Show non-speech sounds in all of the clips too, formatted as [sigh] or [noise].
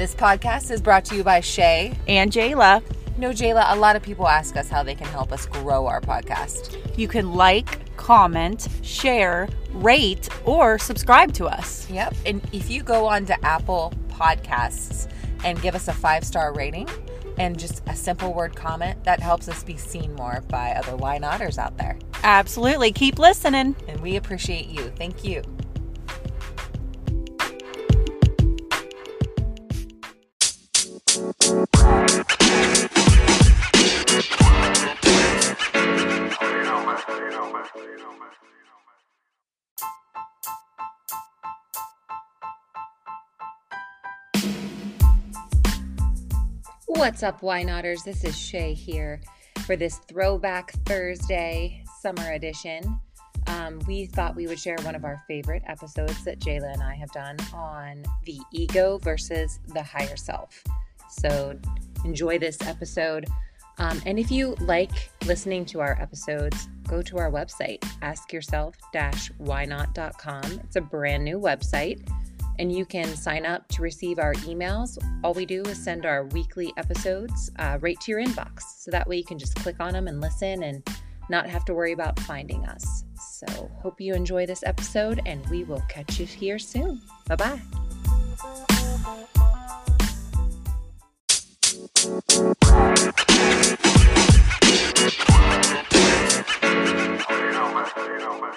This podcast is brought to you by Shay. and Jayla. No, Jayla, a lot of people ask us how they can help us grow our podcast. You can like, comment, share, rate, or subscribe to us. Yep. And if you go on to Apple Podcasts and give us a five star rating and just a simple word comment, that helps us be seen more by other Why Notters out there. Absolutely. Keep listening. And we appreciate you. Thank you. What's up, Why Notters? This is Shay here for this Throwback Thursday summer edition. Um, we thought we would share one of our favorite episodes that Jayla and I have done on the ego versus the higher self. So enjoy this episode. Um, and if you like listening to our episodes, go to our website, askyourself-whynot.com. It's a brand new website and you can sign up to receive our emails. All we do is send our weekly episodes uh, right to your inbox. So that way you can just click on them and listen and not have to worry about finding us. So, hope you enjoy this episode, and we will catch you here soon. Bye bye.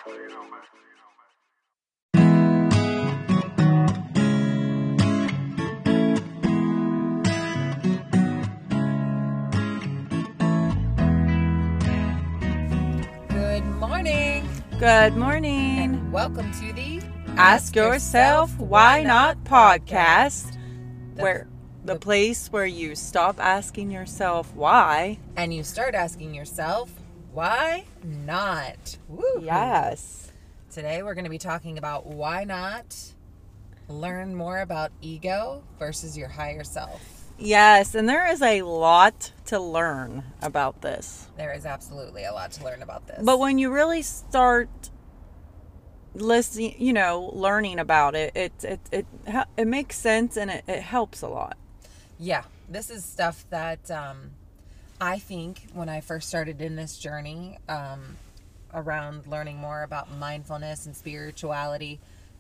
Good Good morning. and welcome to the Ask Yourself Why Not podcast, where the the- place where you stop asking yourself why. And you start asking yourself, why not? Woo. Yes. Today we're going to be talking about why not learn more about ego versus your higher self. Yes, and there is a lot to learn about this. There is absolutely a lot to learn about this. But when you really start listening, you know, learning about it, it it it it, it makes sense and it, it helps a lot. yeah, this is stuff that um, I think when I first started in this journey um, around learning more about mindfulness and spirituality,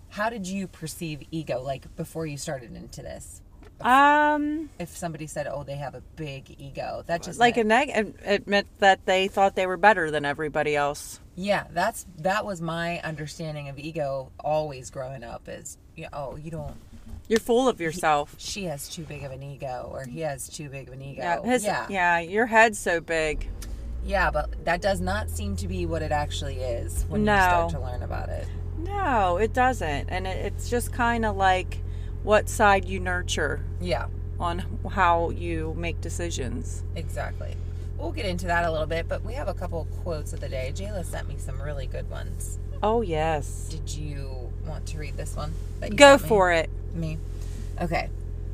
how did you perceive ego like before you started into this? Um, If somebody said, "Oh, they have a big ego," that just like a meant- neg, it, meant that they thought they were better than everybody else. Yeah, that's that was my understanding of ego always growing up is you know, oh, you don't You're full of yourself. she has too big of an ego or he has too big of an ego. Yeah, his, yeah. yeah. your head's so big. Yeah, but that does not seem to be what it actually is when No. you start to learn about it. No, it doesn't, and it, it's just kind of like what side you nurture Yeah, on how you make decisions. exactly. We'll get into that a little bit, but we have a couple quotes of the day. Jayla sent me some really good ones. Oh yes, Did you want to read this one? go me? for it. Me. Okay.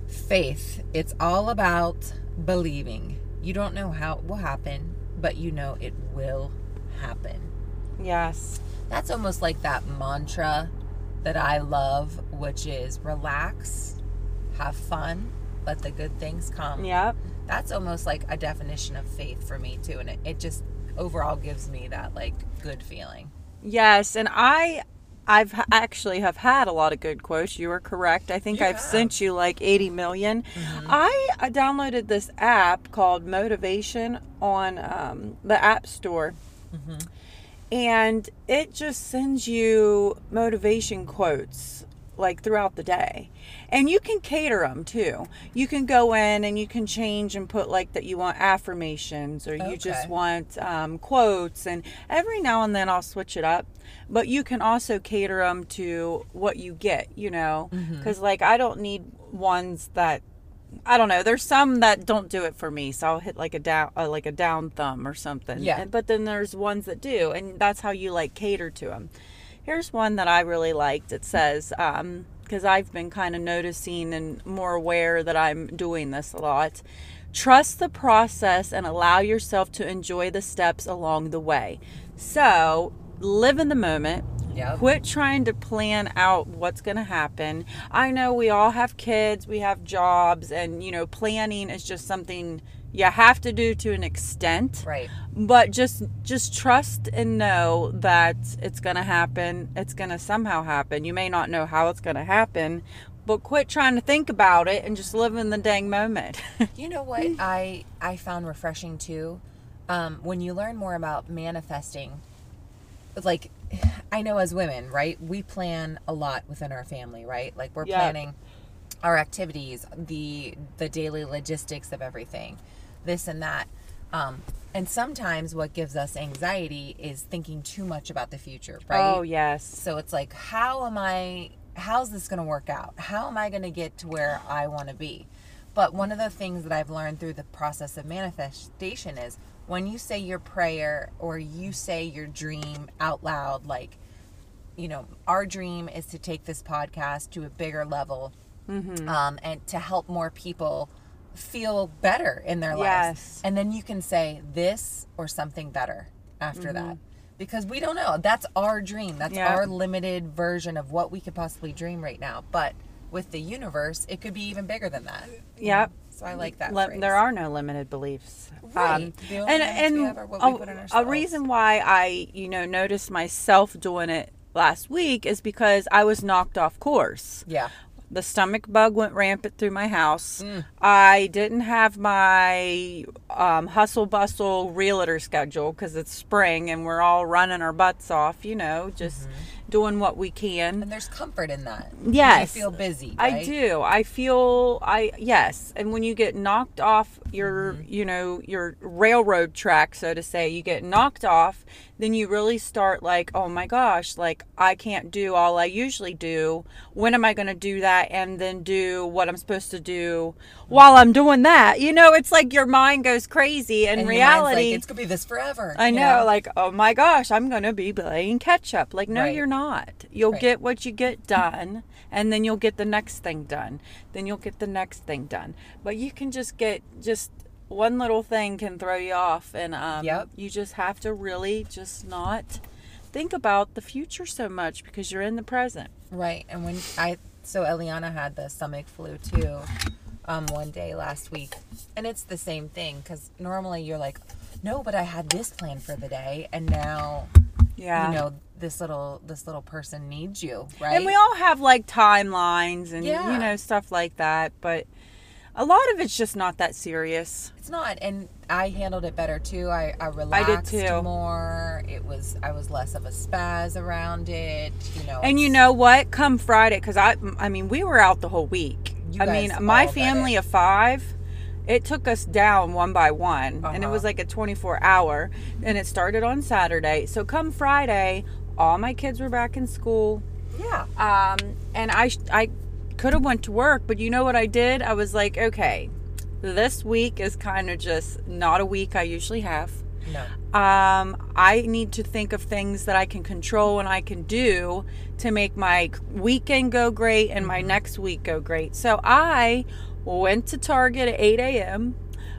Faith. It's all about believing. You don't know how it will happen, but you know it will happen. Yes, That's almost like that mantra that I love, which is relax, have fun, let the good things come. yep. That's almost like a definition of faith for me, too. And it, it just overall gives me that like good feeling. Yes, and I I've actually have had a lot of good quotes. You are correct. I think You I've sent you like 80 million. I, I downloaded this app called Motivation on um, the App Store. And it just sends you motivation quotes like throughout the day. And you can cater them too. You can go in and you can change and put like that you want affirmations or you just want um, quotes. And every now and then I'll switch it up. But you can also cater them to what you get, you know? Because like I don't need ones that I don't know. There's some that don't do it for me, so I'll hit like a down, uh, like a down thumb or something. Yeah. And, but then there's ones that do, and that's how you like cater to them. Here's one that I really liked. It says, um, because I've been kind of noticing and more aware that I'm doing this a lot. Trust the process and allow yourself to enjoy the steps along the way. So live in the moment, Yep. Quit trying to plan out what's going to happen. I know we all have kids, we have jobs, and you know, planning is just something you have to do to an extent. Right. But just just trust and know that it's going to happen. It's going to somehow happen. You may not know how it's going to happen, but quit trying to think about it and just live in the dang moment. [laughs] You know what I I found refreshing too, um, when you learn more about manifesting. Like, I know as women, right? We plan a lot within our family, right? Like we're Yeah. planning our activities, the the daily logistics of everything, this and that. Um, and sometimes what gives us anxiety is thinking too much about the future, right? Oh, yes. So it's like, how am I, how's this going to work out? How am I going to get to where I want to be? But one of the things that I've learned through the process of manifestation is when you say your prayer or you say your dream out loud, like, you know, our dream is to take this podcast to a bigger level um, and to help more people feel better in their lives. Yes. And then you can say this or something better after that. Because we don't know. That's our dream. That's Yeah. our limited version of what we could possibly dream right now. But with the universe, it could be even bigger than that. Yep. So I like that. Phrase. there are no limited beliefs. Um, Right. Only and and have are what we a, a reason why I, you know, noticed myself doing it last week is because I was knocked off course. Yeah. The stomach bug went rampant through my house. Mm. I didn't have my um, hustle bustle realtor schedule because it's spring and we're all running our butts off, you know, just Mm-hmm. Doing what we can. And there's comfort in that. Yes. You feel busy. I do. I feel I yes. And when you get knocked off your, Mm-hmm. you know, your railroad track, so to say, you get knocked off, then you really start like, oh my gosh, like I can't do all I usually do. When am I going to do that and then do what I'm supposed to do while I'm doing that? You know, it's like your mind goes crazy. In And reality, like, it's gonna be this forever. I know, like, oh my gosh, I'm to be playing catch up. Like, no, Right. you're not. You'll Right. get what you get done, and then you'll get the next thing done. Then you'll get the next thing done. But you can just get just one little thing can throw you off, and um, Yep. you just have to really just not think about the future so much because you're in the present. Right. And when I so Eliana had the stomach flu too, um, one day last week, and it's the same thing because normally you're like, no, but I had this plan for the day, and now Yeah. you know this little this little person needs you, right? And we all have like timelines and Yeah. you know stuff like that, but a lot of it's just not that serious. It's not, and I handled it better too. I, I relaxed too. more. It was I was less of a spaz around it, you know. And you know what? Come Friday, because I, I mean, we were out the whole week. I mean, my family of five, it took us down one by one, and it Uh-huh. was like a 24 hour, and it started on Saturday. So come Friday, all my kids were back in school, yeah, um, and I, I could have went to work, but you know what I did? I was like, okay, this week is kind of just not a week I usually have no, um, I need to think of things that I can control and I can do to make my weekend go great and my next week go great. So I went to Target at 8 a.m.,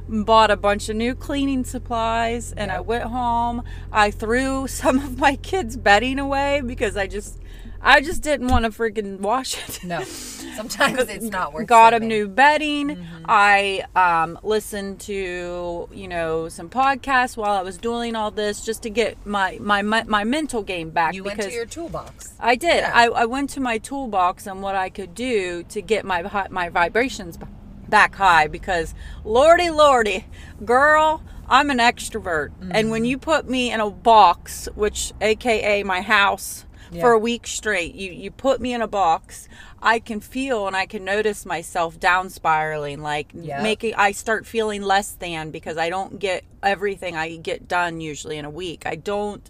bought a bunch of new cleaning supplies, and I went home. I threw [laughs] some of my kids' bedding away because I just. I just didn't want to freaking wash it. no. [laughs] Sometimes it's not worth. got them saving. new bedding. Mm-hmm. I um, listened to you know some podcasts while I was doing all this just to get my my my, my mental game back. You because went to your toolbox. I did. Yeah. I, I went to my toolbox and what I could do to get my my vibrations b- back high because lordy lordy, girl. I'm an extrovert, and Mm-hmm. when you put me in a box, which AKA my house, Yeah. for a week straight, you you put me in a box, I can feel and I can notice myself down spiraling, like Yeah. making. I start feeling less than because I don't get everything I get done usually in a week. I don't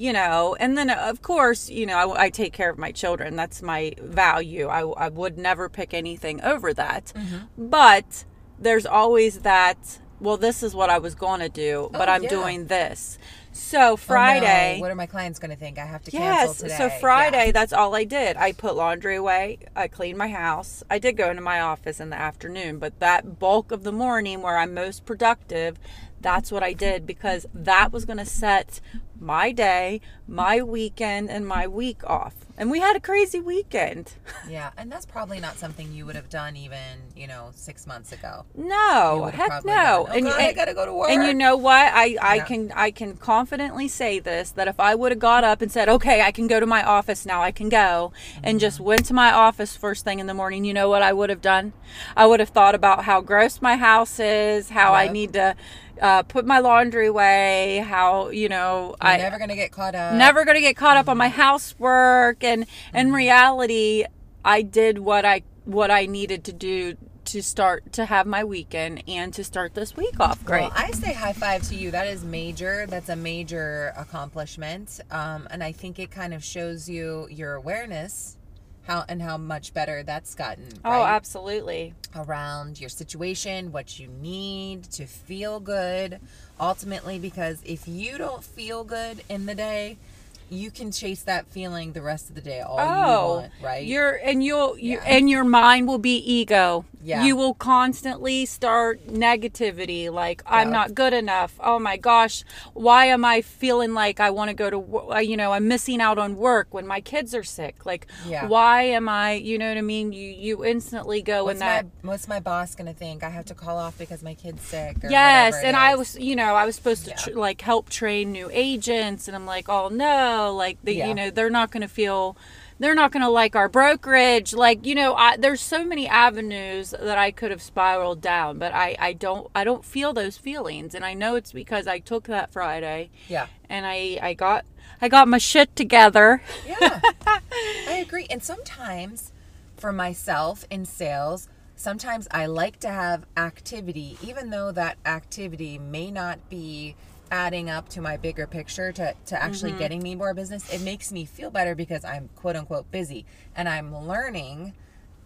you know and then of course you know I, I take care of my children that's my value I, I would never pick anything over that Mm-hmm. but there's always that well this is what i was going to do but Oh, i'm yeah. doing this so Oh, no, friday what are my clients going to think? I have to cancel Yes. today. So Friday, that's all I did. I put laundry away. I cleaned my house. I did go into my office in the afternoon, but that bulk of the morning where I'm most productive, that's what I did because that was going to set my day, my weekend, and my week off. And we had a crazy weekend. [laughs] Yeah, and that's probably not something you would have done even, you know, six months ago. No, heck no. gone, "Oh, and, God, I gotta go to work. And you know what? I, I Yeah. can I can confidently say this that if I would have got up and said, "Okay, I can go to my office now. I can go," and Mm-hmm. just went to my office first thing in the morning, you know what I would have done? I would have thought about how gross my house is, how I need to uh, put my laundry away, how you know You're I never gonna get caught up. never to get caught up on my housework and Mm-hmm. in reality i did what i what i needed to do to start to have my weekend and to start this week off great Well, I say high five to you. That is major. That's a major accomplishment. Um, and I think it kind of shows you your awareness, how and how much better that's gotten. oh right? absolutely around your situation, what you need to feel good. Ultimately, because if you don't feel good in the day, you can chase that feeling the rest of the day all you oh want, right? you're and you'll you Yeah. and your mind will be ego Yeah. you will constantly start negativity like i'm not good enough oh my gosh why am i feeling like i want to go to you know i'm missing out on work when my kids are sick like Yeah. why am i you know what i mean you you instantly go what's in that my what's my boss gonna think? I have to call off because my kid's sick. Or yes and i was you know i was supposed to tr- like help train new agents and i'm like oh no like the, Yeah. you know they're not going to feel they're not going to like our brokerage like you know I, there's so many avenues that i could have spiraled down but i i don't i don't feel those feelings and i know it's because i took that friday yeah. and i i got i got my shit together Yeah, [laughs] I agree. And sometimes for myself in sales, sometimes I like to have activity, even though that activity may not be adding up to my bigger picture to, to actually mm-hmm. getting me more business. It makes me feel better because I'm quote unquote busy and I'm learning,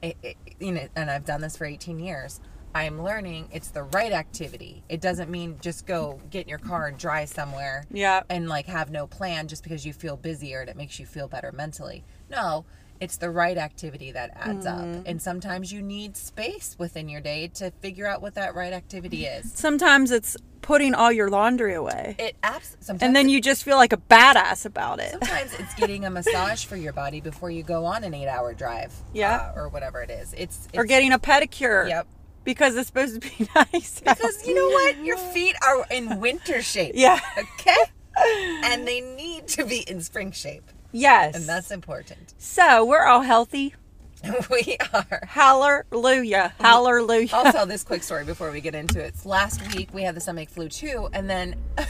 it, it, you know, and I've done this for 18 years. I'm learning it's the right activity. It doesn't mean just go get in your car and drive somewhere yeah and like have no plan just because you feel busier and it makes you feel better mentally. No, it's the right activity that adds up. And sometimes you need space within your day to figure out what that right activity is. sometimes it's putting all your laundry away It abs- sometimes and then you just feel like a badass about it sometimes it's getting a massage for your body before you go on an 8-hour drive. Yeah. uh, or whatever it is. It's, it's or getting a pedicure Yep. because it's supposed to be [laughs] nice Because you know what? Your feet are in winter shape. yeah Okay? [laughs] and they need to be in spring shape. Yes And that's important. so we're all healthy [laughs] we are. hallelujah hallelujah I'll tell this quick story before we get into it. Last week we had the stomach flu too, and then [laughs]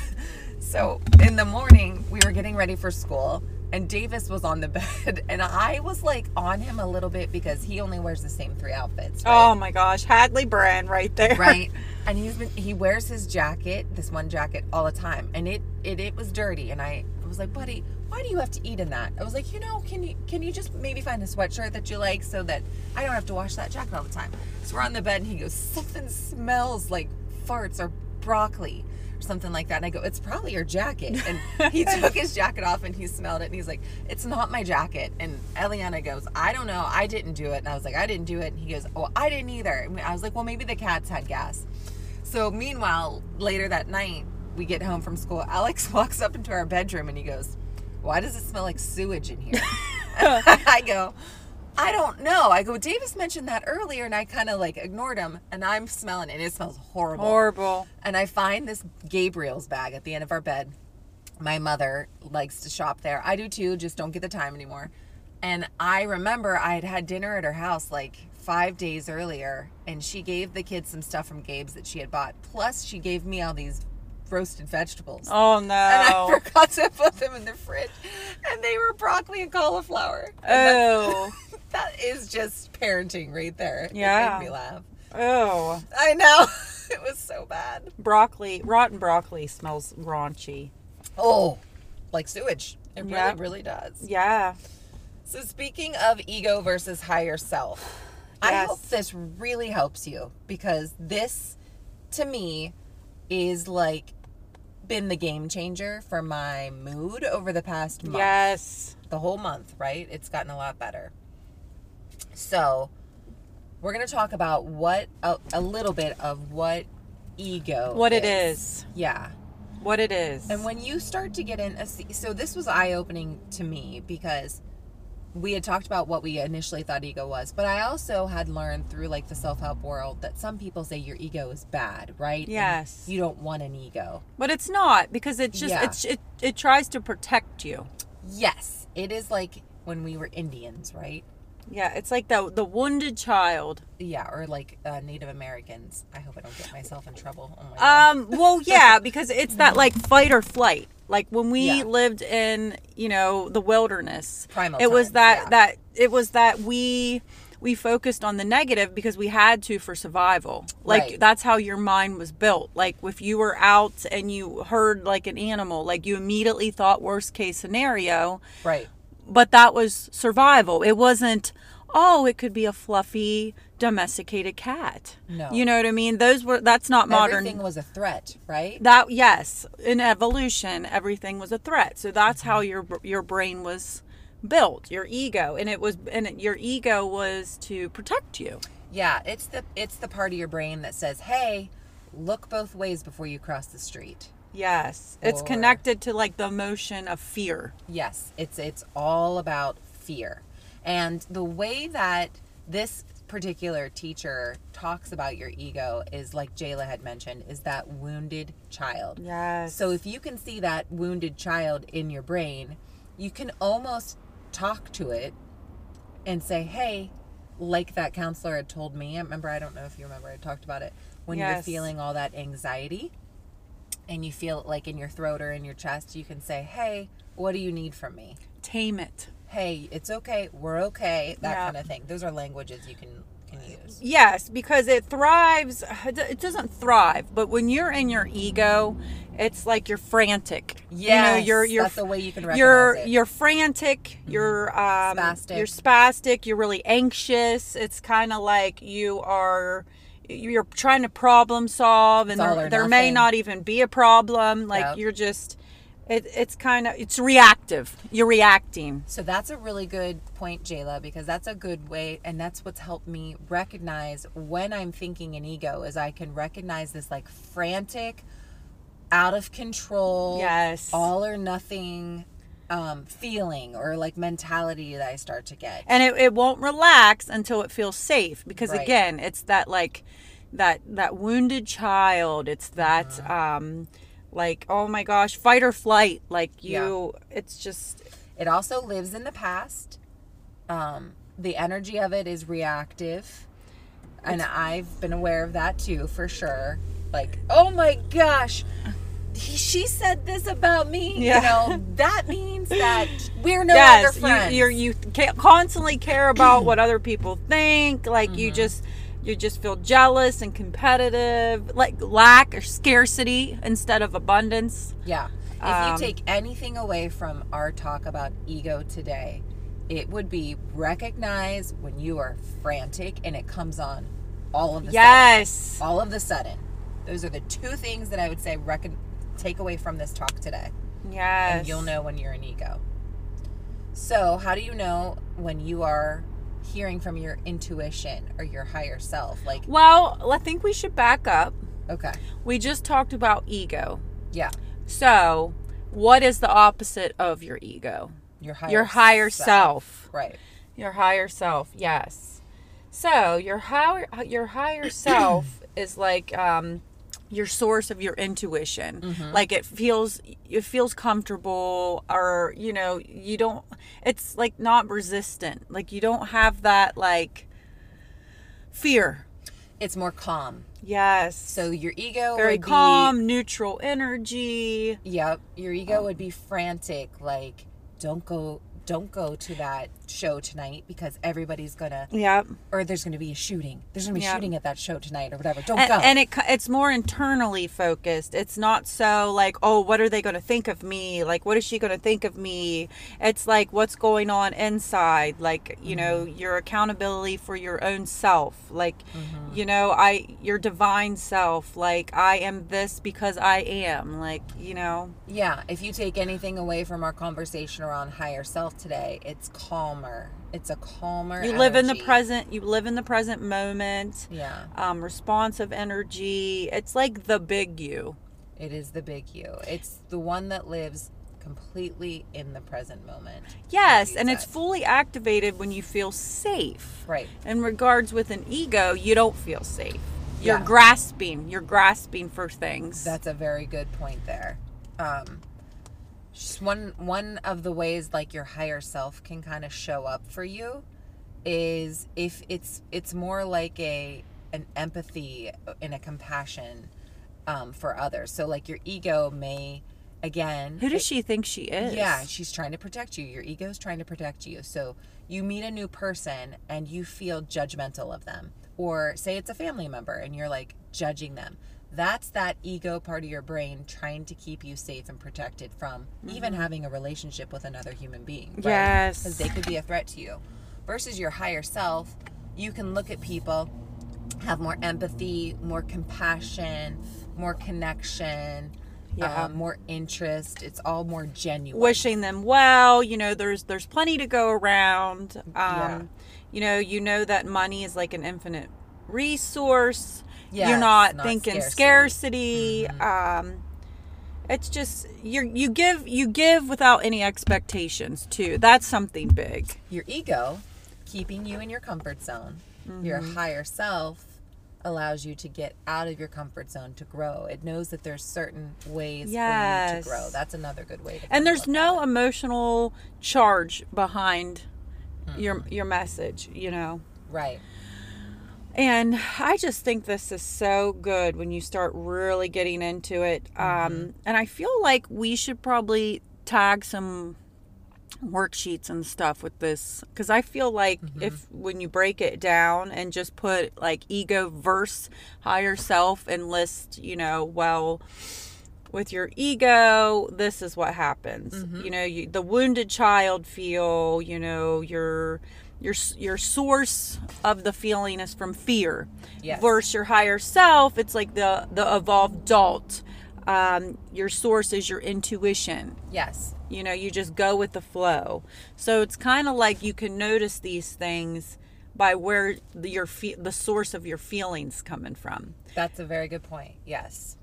so in the morning we were getting ready for school, and Davis was on the [laughs] bed, and I was like on him a little bit because he only wears the same three outfits. oh my gosh hadley brand right there right. And he's been he wears his jacket, this one jacket, all the time, and it it it was dirty, and I was like, buddy, why do you have to eat in that? I was like, you know, can you can you just maybe find a sweatshirt that you like so that I don't have to wash that jacket all the time? So we're on the bed, and he goes, something smells like farts or broccoli or something like that. And I go, it's probably your jacket. And he [laughs] took his jacket off and he smelled it, and he's like, it's not my jacket. And Eliana goes, I don't know, I didn't do it. And I was like, I didn't do it. And he goes, oh, I didn't either. And I was like, well, maybe the cats had gas. So meanwhile, later that night, we get home from school. Alex [laughs] walks up into our bedroom and he goes, "Why does it smell like sewage in here?" [laughs] [laughs] I go, "I don't know." I go, "Davis mentioned that earlier," and I kind of like ignored him. And I'm smelling it. and It smells horrible. horrible And I find this Gabriel's bag at the end of our bed. My mother likes to shop there. I do too, just don't get the time anymore. And I remember I had had dinner at her house like five days earlier, and she gave the kids some stuff from Gabe's that she had bought. Plus, she gave me all these roasted vegetables. oh no! And I [laughs] forgot to put them in the fridge. And they were broccoli and cauliflower. And oh that, [laughs] that is just parenting right there. Yeah. It made me laugh. oh I know. [laughs] it was so bad. broccoli rotten broccoli smells raunchy Oh, like sewage. It really, Yeah. really does. yeah So, speaking of ego versus higher self, I hope this really helps you because this, to me, is like been the game changer for my mood over the past month. yes The whole month, right? It's gotten a lot better. So, we're going to talk about what, a, a little bit of what ego what it is Yeah. what it is. And when you start to get in, a, so this was eye opening to me because we had talked about what we initially thought ego was, but I also had learned through like the self help world that some people say your ego is bad, right? And Yes. you don't want an ego. but it's not because it's just Yeah. it's it it tries to protect you. Yes, it is like when we were Indians, right? Yeah, it's like the the wounded child. Yeah, or like uh, Native Americans. I hope I don't get myself in trouble. Oh my God. Um, well, [laughs] yeah, because it's that like fight or flight. Like when we Yeah. lived in, you know, the wilderness. Primal It was times, that yeah. that it was that we we focused on the negative because we had to for survival. Like Right. that's how your mind was built. Like if you were out and you heard like an animal, like you immediately thought worst case scenario, right. But that was survival. It wasn't, oh, it could be a fluffy domesticated cat. No. You know what I mean? Those were that's not modern. Everything was a threat, right? that yes, in evolution, everything was a threat. So that's how mm-hmm. your your brain was built, your ego, and it was and your ego was to protect you. Yeah, it's the it's the part of your brain that says, "Hey, look both ways before you cross the street." Yes, it's connected to like the emotion of fear. Yes, it's it's all about fear. And the way that this particular teacher talks about your ego is like Jayla had mentioned is that wounded child. Yes. So if you can see that wounded child in your brain, you can almost talk to it and say, "Hey, like that counselor had told me. I remember I don't know if you remember I talked about it when you're feeling all that anxiety and you feel it like in your throat or in your chest, you can say, "Hey, what do you need from me?" tame it. Hey, it's okay. We're okay. That Yeah. kind of thing. Those are languages you can can use. Yes, because it thrives. It doesn't thrive, but when you're in your ego, it's like you're frantic. Yes, you know, you're you're that's the way you can recognize you're it. Mm-hmm. you're frantic. You're um, Spastic. You're spastic. You're really anxious. It's kind of like you are. You're trying to problem solve, and there, there may not even be a problem. Like Yep. you're just. It, it's kind of it's reactive. You're reacting. So that's a really good point, Jayla, because that's a good way, and that's what's helped me recognize when I'm thinking in ego is I can recognize this like frantic, out of control, Yes. all or nothing um, feeling or like mentality that I start to get. and it, it won't relax until it feels safe because Right. again it's that like that that wounded child it's that Uh-huh. um like oh my gosh fight or flight like you it's just It also lives in the past. Um, the energy of it is reactive. And I've been aware of that too, for sure. Like, oh my gosh, he, she said this about me. Yeah. You know, that means that we're no yes longer friends. you you constantly care about what other people think like you Mm-hmm. just you just feel jealous and competitive like lack or scarcity instead of abundance Yeah. If Um, you take anything away from our talk about ego today, it would be recognize when you are frantic and it comes on all of the yes sudden. All of the sudden. Those are the two things that I would say recon- take away from this talk today. yes And you'll know when you're an ego. So, how do you know when you are hearing from your intuition or your higher self? Like, well i think we should back up okay. we just talked about ego Yeah. So, what is the opposite of your ego? Your higher your higher self. Right. Your higher self. Yes. So, your higher your higher [coughs] self is like um your source of your intuition. Mm-hmm. Like it feels it feels comfortable or you know, you don't it's like not resistant. Like you don't have that like fear. It's more calm. Yes. So, your ego very would be- calm, neutral energy. Yep, your ego would be frantic, like don't go, don't go to that show tonight because everybody's gonna, Yep. or there's gonna be a shooting. There's gonna be Yeah. shooting at that show tonight or whatever. Don't and, go. and it it's more internally focused it's not so like oh what are they to think of me like what is she to think of me it's like what's going on inside like you know Mm-hmm. your accountability for your own self like Mm-hmm. you know i your divine self like i am this because i am like you know yeah, if you take anything away from our conversation around higher self today, it's calmer. It's a calmer. you live in the present you live in the present moment Yeah, um responsive energy it's like the big you It is the big you. It's the one that lives completely in the present moment. Yes, and it's fully activated when you feel safe. right. In regards with an ego, you don't feel safe. You're Yeah. grasping. You're grasping for things. That's a very good point there. Um, just one one of the ways like your higher self can kind of show up for you is if it's it's more like a an empathy and a compassion um, for others. So like your ego may again Who does it- she think she is? yeah, she's trying to protect you. Your ego is trying to protect you. So you meet a new person and you feel judgmental of them. Or say it's a family member and you're like judging them. That's that ego part of your brain trying to keep you safe and protected from even having a relationship with another human being. Right? Yes. Because they could be a threat to you. Versus your higher self, you can look at people, have more empathy, more compassion, more connection, Yeah. um, more interest. It's all more genuine. wishing them well. You know, there's there's plenty to go around. Um, Yeah. You know, you know that money is like an infinite resource. Yes, you're not, not thinking scarcity. scarcity. Um, it's just you you give you give without any expectations too. That's something big. your ego keeping you in your comfort zone. Your Mm-hmm. higher self allows you to get out of your comfort zone to grow. It knows that there's certain ways for you to grow. That's another good way to And there's no at it. emotional charge behind your Mm-hmm. your message. You know. right. And I just think this is so good when you start really getting into it. Um, mm-hmm. and I feel like we should probably tag some worksheets and stuff with this because I feel like mm-hmm. if when you break it down and just put like ego verse higher self and list, you know, well, with your ego, this is what happens. Mm-hmm. You know, you, the wounded child feel, you know, your your your source of the feeling is from fear. Yes. Versus your higher self, it's like the the evolved adult. Um, your source is your intuition. Yes. You know, you just go with the flow. So it's kind of like you can notice these things by where the, your fe- the source of your feelings coming from. That's a very good point. Yes.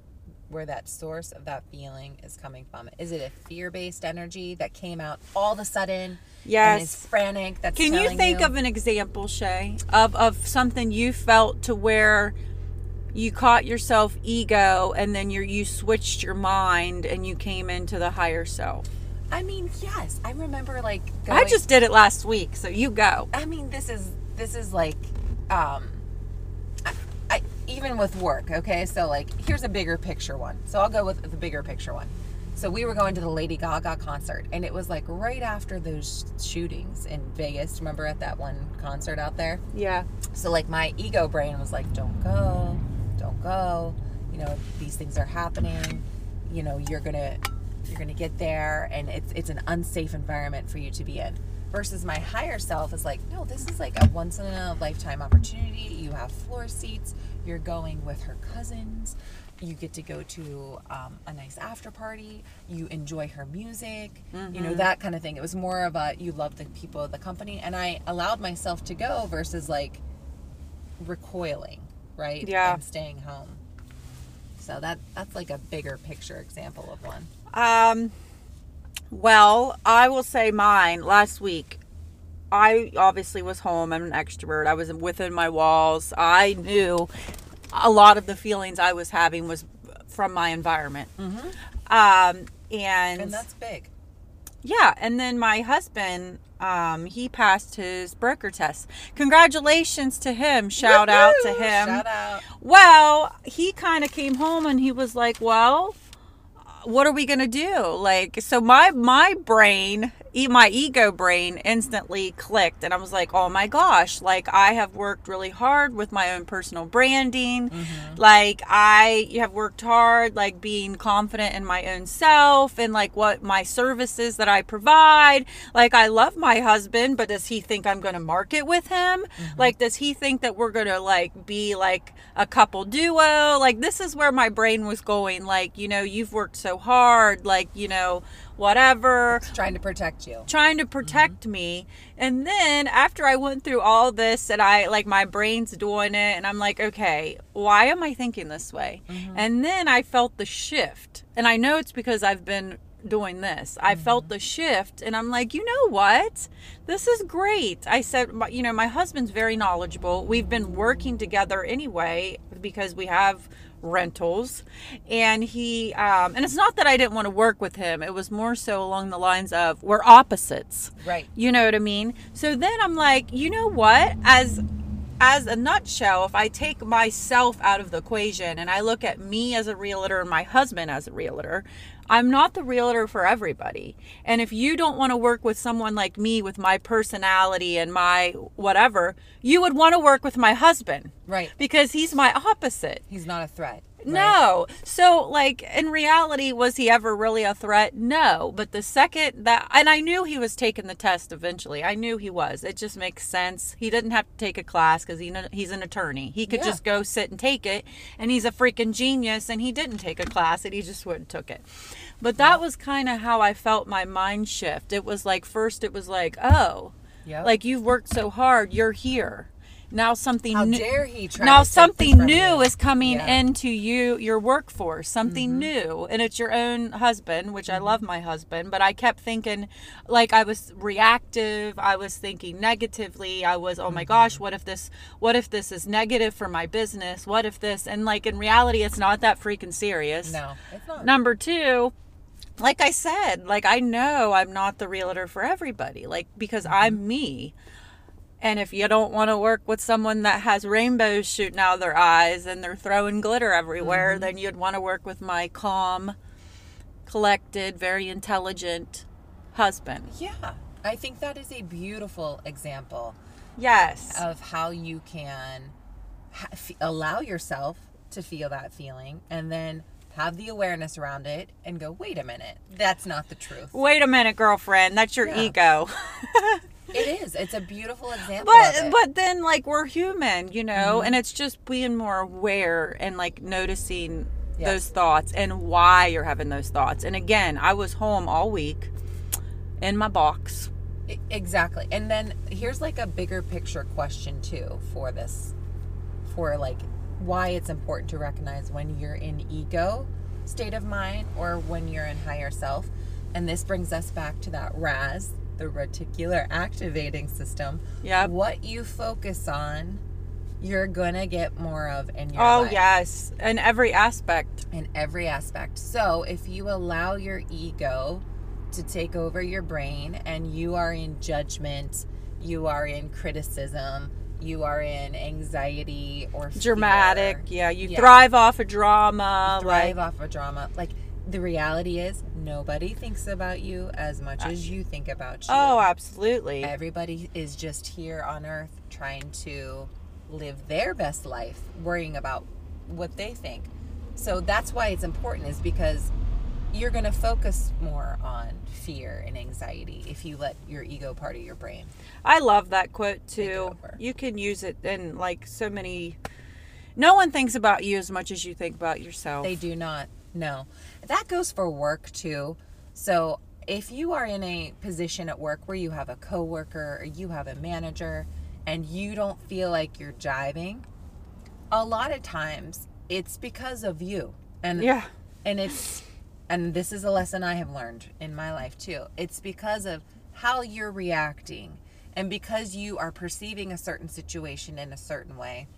Where that source of that feeling is coming from. Is it a fear based energy that came out all of a sudden? Yes. frantic. That's Can you think of an example, Shay, of of something you felt to where you caught yourself ego and then you you switched your mind and you came into the higher self? I mean, yes. I remember like going, I just did it last week, so you go. I mean, this is this is like, um, even with work. Okay, so like here's a bigger picture one. So I'll go with the bigger picture one. So we were going to the Lady Gaga concert, and it was like right after those shootings in Vegas. Remember at that one concert out there? Yeah. So like my ego brain was like, "Don't go, don't go." You know, these things are happening. You know, you're gonna you're gonna get there, and it's it's an unsafe environment for you to be in. Versus my higher self is like, no, this is like a once in a lifetime opportunity. You have floor seats. You're going with her cousins. You get to go to um, a nice after party. You enjoy her music. You know that kind of thing. It was more of a you love the people of the company, and I allowed myself to go versus like recoiling, right? Yeah. And staying home. So that that's like a bigger picture example of one. Um, well, I will say mine last week. I obviously was home. I'm an extrovert. I was within my walls. I knew a lot of the feelings I was having was from my environment. Um, and, And that's big. yeah, and then my husband, um, he passed his broker test. Congratulations to him. Shout out to him. Shout out. Well, he kind of came home and he was like, "Well, what are we going to do?" Like so my my brain, my ego brain instantly clicked and I was like, "Oh my gosh, like I have worked really hard with my own personal branding. Mm-hmm. Like I have worked hard like being confident in my own self and like what my services that I provide. Like I love my husband, but does he think I'm going to market with him? Mm-hmm. Like does he think that we're going to like be like a couple duo? Like this is where my brain was going like, you know, you've worked so hard, like, you know, whatever Trying to protect you. trying to protect me. And then after I went through all this and I like my brain's doing it and I'm like, okay, why am I thinking this way? Mm-hmm. And then I felt the shift. And I know it's because I've been doing this. I mm-hmm. felt the shift and I'm like, you know what? This is great. I said, you know, my husband's very knowledgeable. We've been working together anyway because we have rentals and he um and it's not that I didn't want to work with him it was more so along the lines of we're opposites Right. you know what I mean? So then I'm like, you know what? As as a nutshell, if I take myself out of the equation and I look at me as a realtor and my husband as a realtor, I'm not the realtor for everybody. And if you don't want to work with someone like me with my personality and my whatever, you would want to work with my husband Right. because he's my opposite. He's not a threat. right? No. So, like, in reality, was he ever really a threat? No. But the second that, and I knew he was taking the test eventually. I knew he was. It just makes sense. He didn't have to take a class because he, he's an attorney. He could Yeah. just go sit and take it. And he's a freaking genius. And he didn't take a class and he just went and took it. But that was kind of how I felt my mind shift. It was like, first, it was like, oh, Yep. like you've worked so hard, you're here. Now something How new dare he try now something new you. is coming Yeah. Mm-hmm. into you your workforce something new and it's your own husband which i love my husband but i kept thinking like i was reactive i was thinking negatively i was oh Mm-hmm. my gosh what if this what if this is negative for my business what if this and like in reality it's not that freaking serious No, it's not. number two like i said like i know i'm not the realtor for everybody like because Mm-hmm. i'm me and if you don't want to work with someone that has rainbows shooting out of their eyes and they're throwing glitter everywhere, Mm-hmm. then you'd want to work with my calm, collected, very intelligent husband. Yeah. I think that is a beautiful example Yes. of how you can ha- f- allow yourself to feel that feeling and then have the awareness around it and go, wait a minute, that's not the truth. Wait a minute, girlfriend. That's your Yeah. ego. [laughs] It is. It's a beautiful example. but but then like we're human, you know, Mm-hmm. and it's just being more aware and like noticing Yes. those thoughts and why you're having those thoughts. And again, I was home all week in my box. Exactly. And then here's like a bigger picture question too for this for like why it's important to recognize when you're in ego state of mind or when you're in higher self. And this brings us back to that RAS, the reticular activating system. Yeah. What you focus on, you're going to get more of in your Oh life yes, in every aspect. in every aspect. So if you allow your ego to take over your brain and you are in judgment, you are in criticism, you are in anxiety or fear, Dramatic. Yeah, you Yeah. thrive off of drama. thrive like, off of drama. Like the reality is nobody thinks about you as much as you think about you. oh, absolutely. Everybody is just here on earth trying to live their best life, worrying about what they think. So that's why it's important is because you're going to focus more on fear and anxiety if you let your ego part of your brain. I love that quote too. You can use it in like so many. No one thinks about you as much as you think about yourself. They do not know. That goes for work too. So if you are in a position at work where you have a coworker or you have a manager and you don't feel like you're jiving, a lot of times it's because of you. And yeah. and it's and this is a lesson I have learned in my life too. It's because of how you're reacting and because you are perceiving a certain situation in a certain way.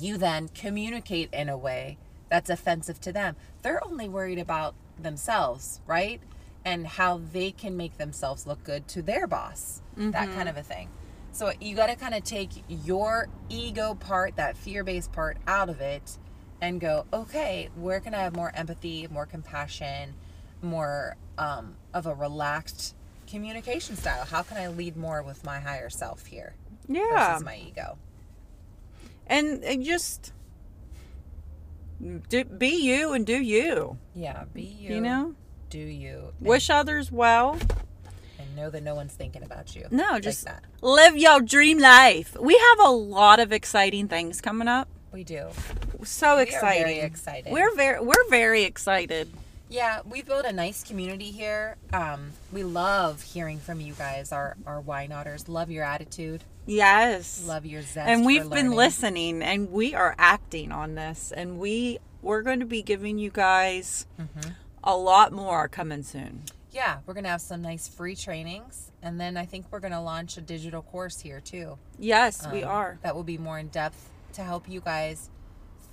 You then communicate in a way that's offensive to them. They're only worried about themselves, right? And how they can make themselves look good to their boss. That kind mm-hmm. of a thing. So you got to kind of take your ego part, that fear-based part out of it and go, okay, where can I have more empathy, more compassion, more um, of a relaxed communication style? How can I lead more with my higher self here Yeah. versus my ego? and, and just do, be you and do you. Yeah, be you. You know, do you and, wish others well. and know that no one's thinking about you. No, like just that. live your dream life. We have a lot of exciting things coming up. We do. So We exciting. very excited. We're very we're very excited. Yeah, we've built a nice community here. Um, we love hearing from you guys, our our Why Notters. Love your attitude. Yes. Love your zest. and we've been listening and we are acting on this and we we're going to be giving you guys Mm-hmm. a lot more coming soon. Yeah, we're gonna have some nice free trainings, and then I think we're gonna launch a digital course here too. Yes, we Um, are. That will be more in depth to help you guys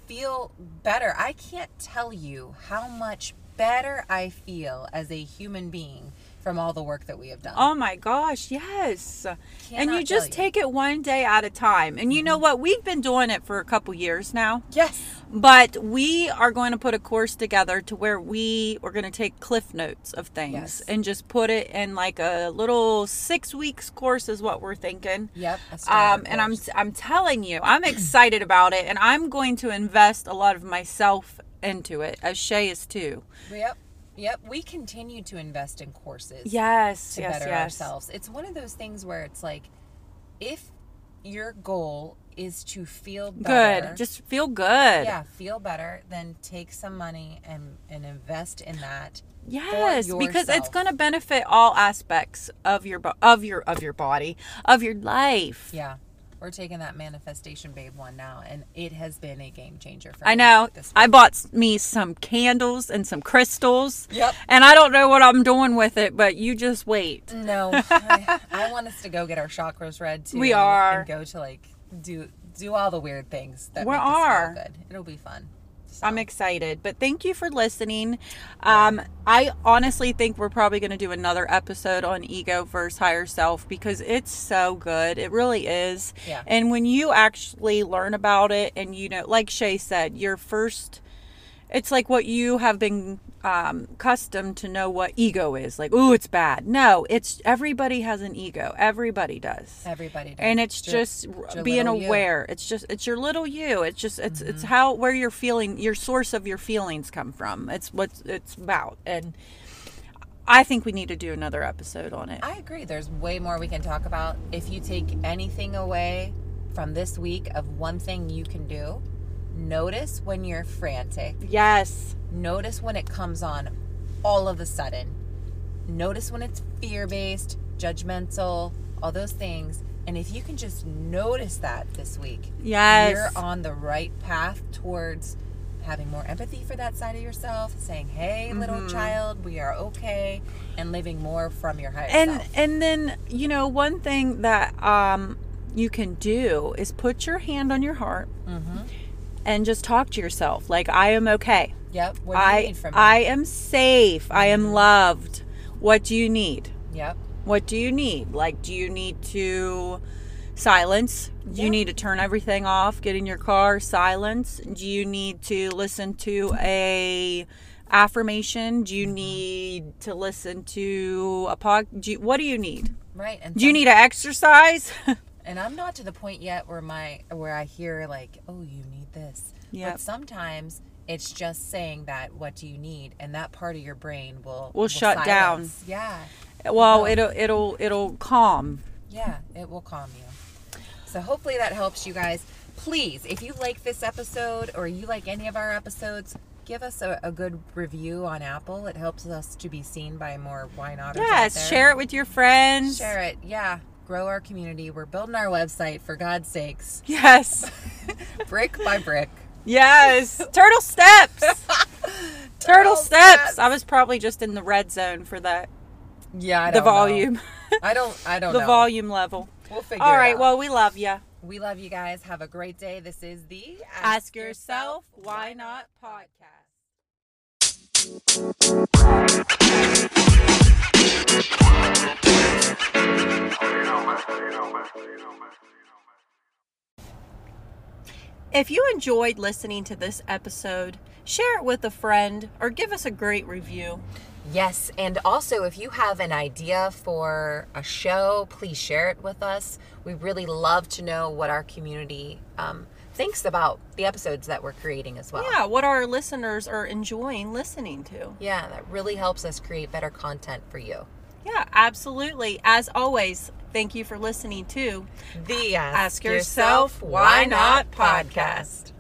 feel better. I can't tell you how much better I feel as a human being from all the work that we have done. Oh my gosh, yes. and you just you. take it one day at a time. And you know Mm-hmm. what? We've been doing it for a couple years now. yes. But we are going to put a course together to where we are going to take cliff notes of things Yes. and just put it in like a little six weeks course is what we're thinking. Yep. Um, and I'm. I'm telling you, I'm excited about it, and I'm going to invest a lot of myself into it, as Shay is too. Yep. Yep. We continue to invest in courses. Yes, to yes, better yes. ourselves. It's one of those things where it's like, if your goal is to feel better, Good, just feel good. yeah, feel better, then take some money and and invest in that. Yes, because it's going to benefit all aspects of your of your of your body, of your life. Yeah, we're taking that manifestation babe one now, and it has been a game changer for me. I know. I bought me some candles and some crystals. Yep. And I don't know what I'm doing with it, but you just wait. No, [laughs] I, I want us to go get our chakras read too. We are. and go to like do do all the weird things that We are. good. It'll be fun. So, I'm excited, but thank you for listening. Um, I honestly think we're probably going to do another episode on ego versus higher self because it's so good. It really is. Yeah. And when you actually learn about it, and you know, like Shay said, your first, it's like what you have been um, accustomed to know what ego is. Like, oh, it's bad. No, it's everybody has an ego. Everybody does everybody. Does. and it's Ju- just your being little you. aware it's just it's your little you it's just it's Mm-hmm. it's how where you're feeling your source of your feelings come from it's what it's about and i think we need to do another episode on it I agree. There's way more we can talk about. If you take anything away from this week of one thing you can do, notice when you're frantic. yes Notice when it comes on all of a sudden. Notice when it's fear based, judgmental, all those things. And if you can just notice that this week, yes you're on the right path towards having more empathy for that side of yourself, saying, "Hey, little Mm-hmm. child, we are okay," and living more from your higher and self. and then you know one thing that um you can do is put your hand on your heart Mm-hmm. And just talk to yourself like i am okay Yep. What do you i need from me? i am safe i Mm-hmm. am loved what do you need Yep. What do you need? Like, do you need to silence? Do you need to turn everything off? Get in your car, silence? Do you need to listen to a affirmation? Do you Mm-hmm. need to listen to a pod? Do you, what do you need? Right. And Do you some- need to exercise? [laughs] And I'm not to the point yet where my where I hear like, "Oh, you need this." Yep. But sometimes it's just saying that what do you need and that part of your brain will Will shut down. Yeah. well, it'll it'll it'll calm. Yeah, it will calm you. So hopefully that helps you guys. Please, if you like this episode or you like any of our episodes, give us a, a good review on Apple. It helps us to be seen by more why not Yes, share it with your friends. Share it. Yeah. Grow our community. We're building our website for God's sakes. [laughs] Yes. [laughs] Brick by brick. Yes. Turtle steps. [laughs] Turtle, Turtle steps. steps. I was probably just in the red zone for that. Yeah, I the don't know. volume. I don't I don't the know. volume level. We'll figure All it right. Well, we love you. we love you guys. Have a great day. This is the Ask yourself, why not podcast. If you enjoyed listening to this episode, share it with a friend or give us a great review. Yes, and also if you have an idea for a show, please share it with us. We really love to know what our community um, thinks about the episodes that we're creating as well. Yeah, what our listeners are enjoying listening to. Yeah, that really helps us create better content for you. Yeah, absolutely. As always, thank you for listening to The Ask Yourself Why Not podcast.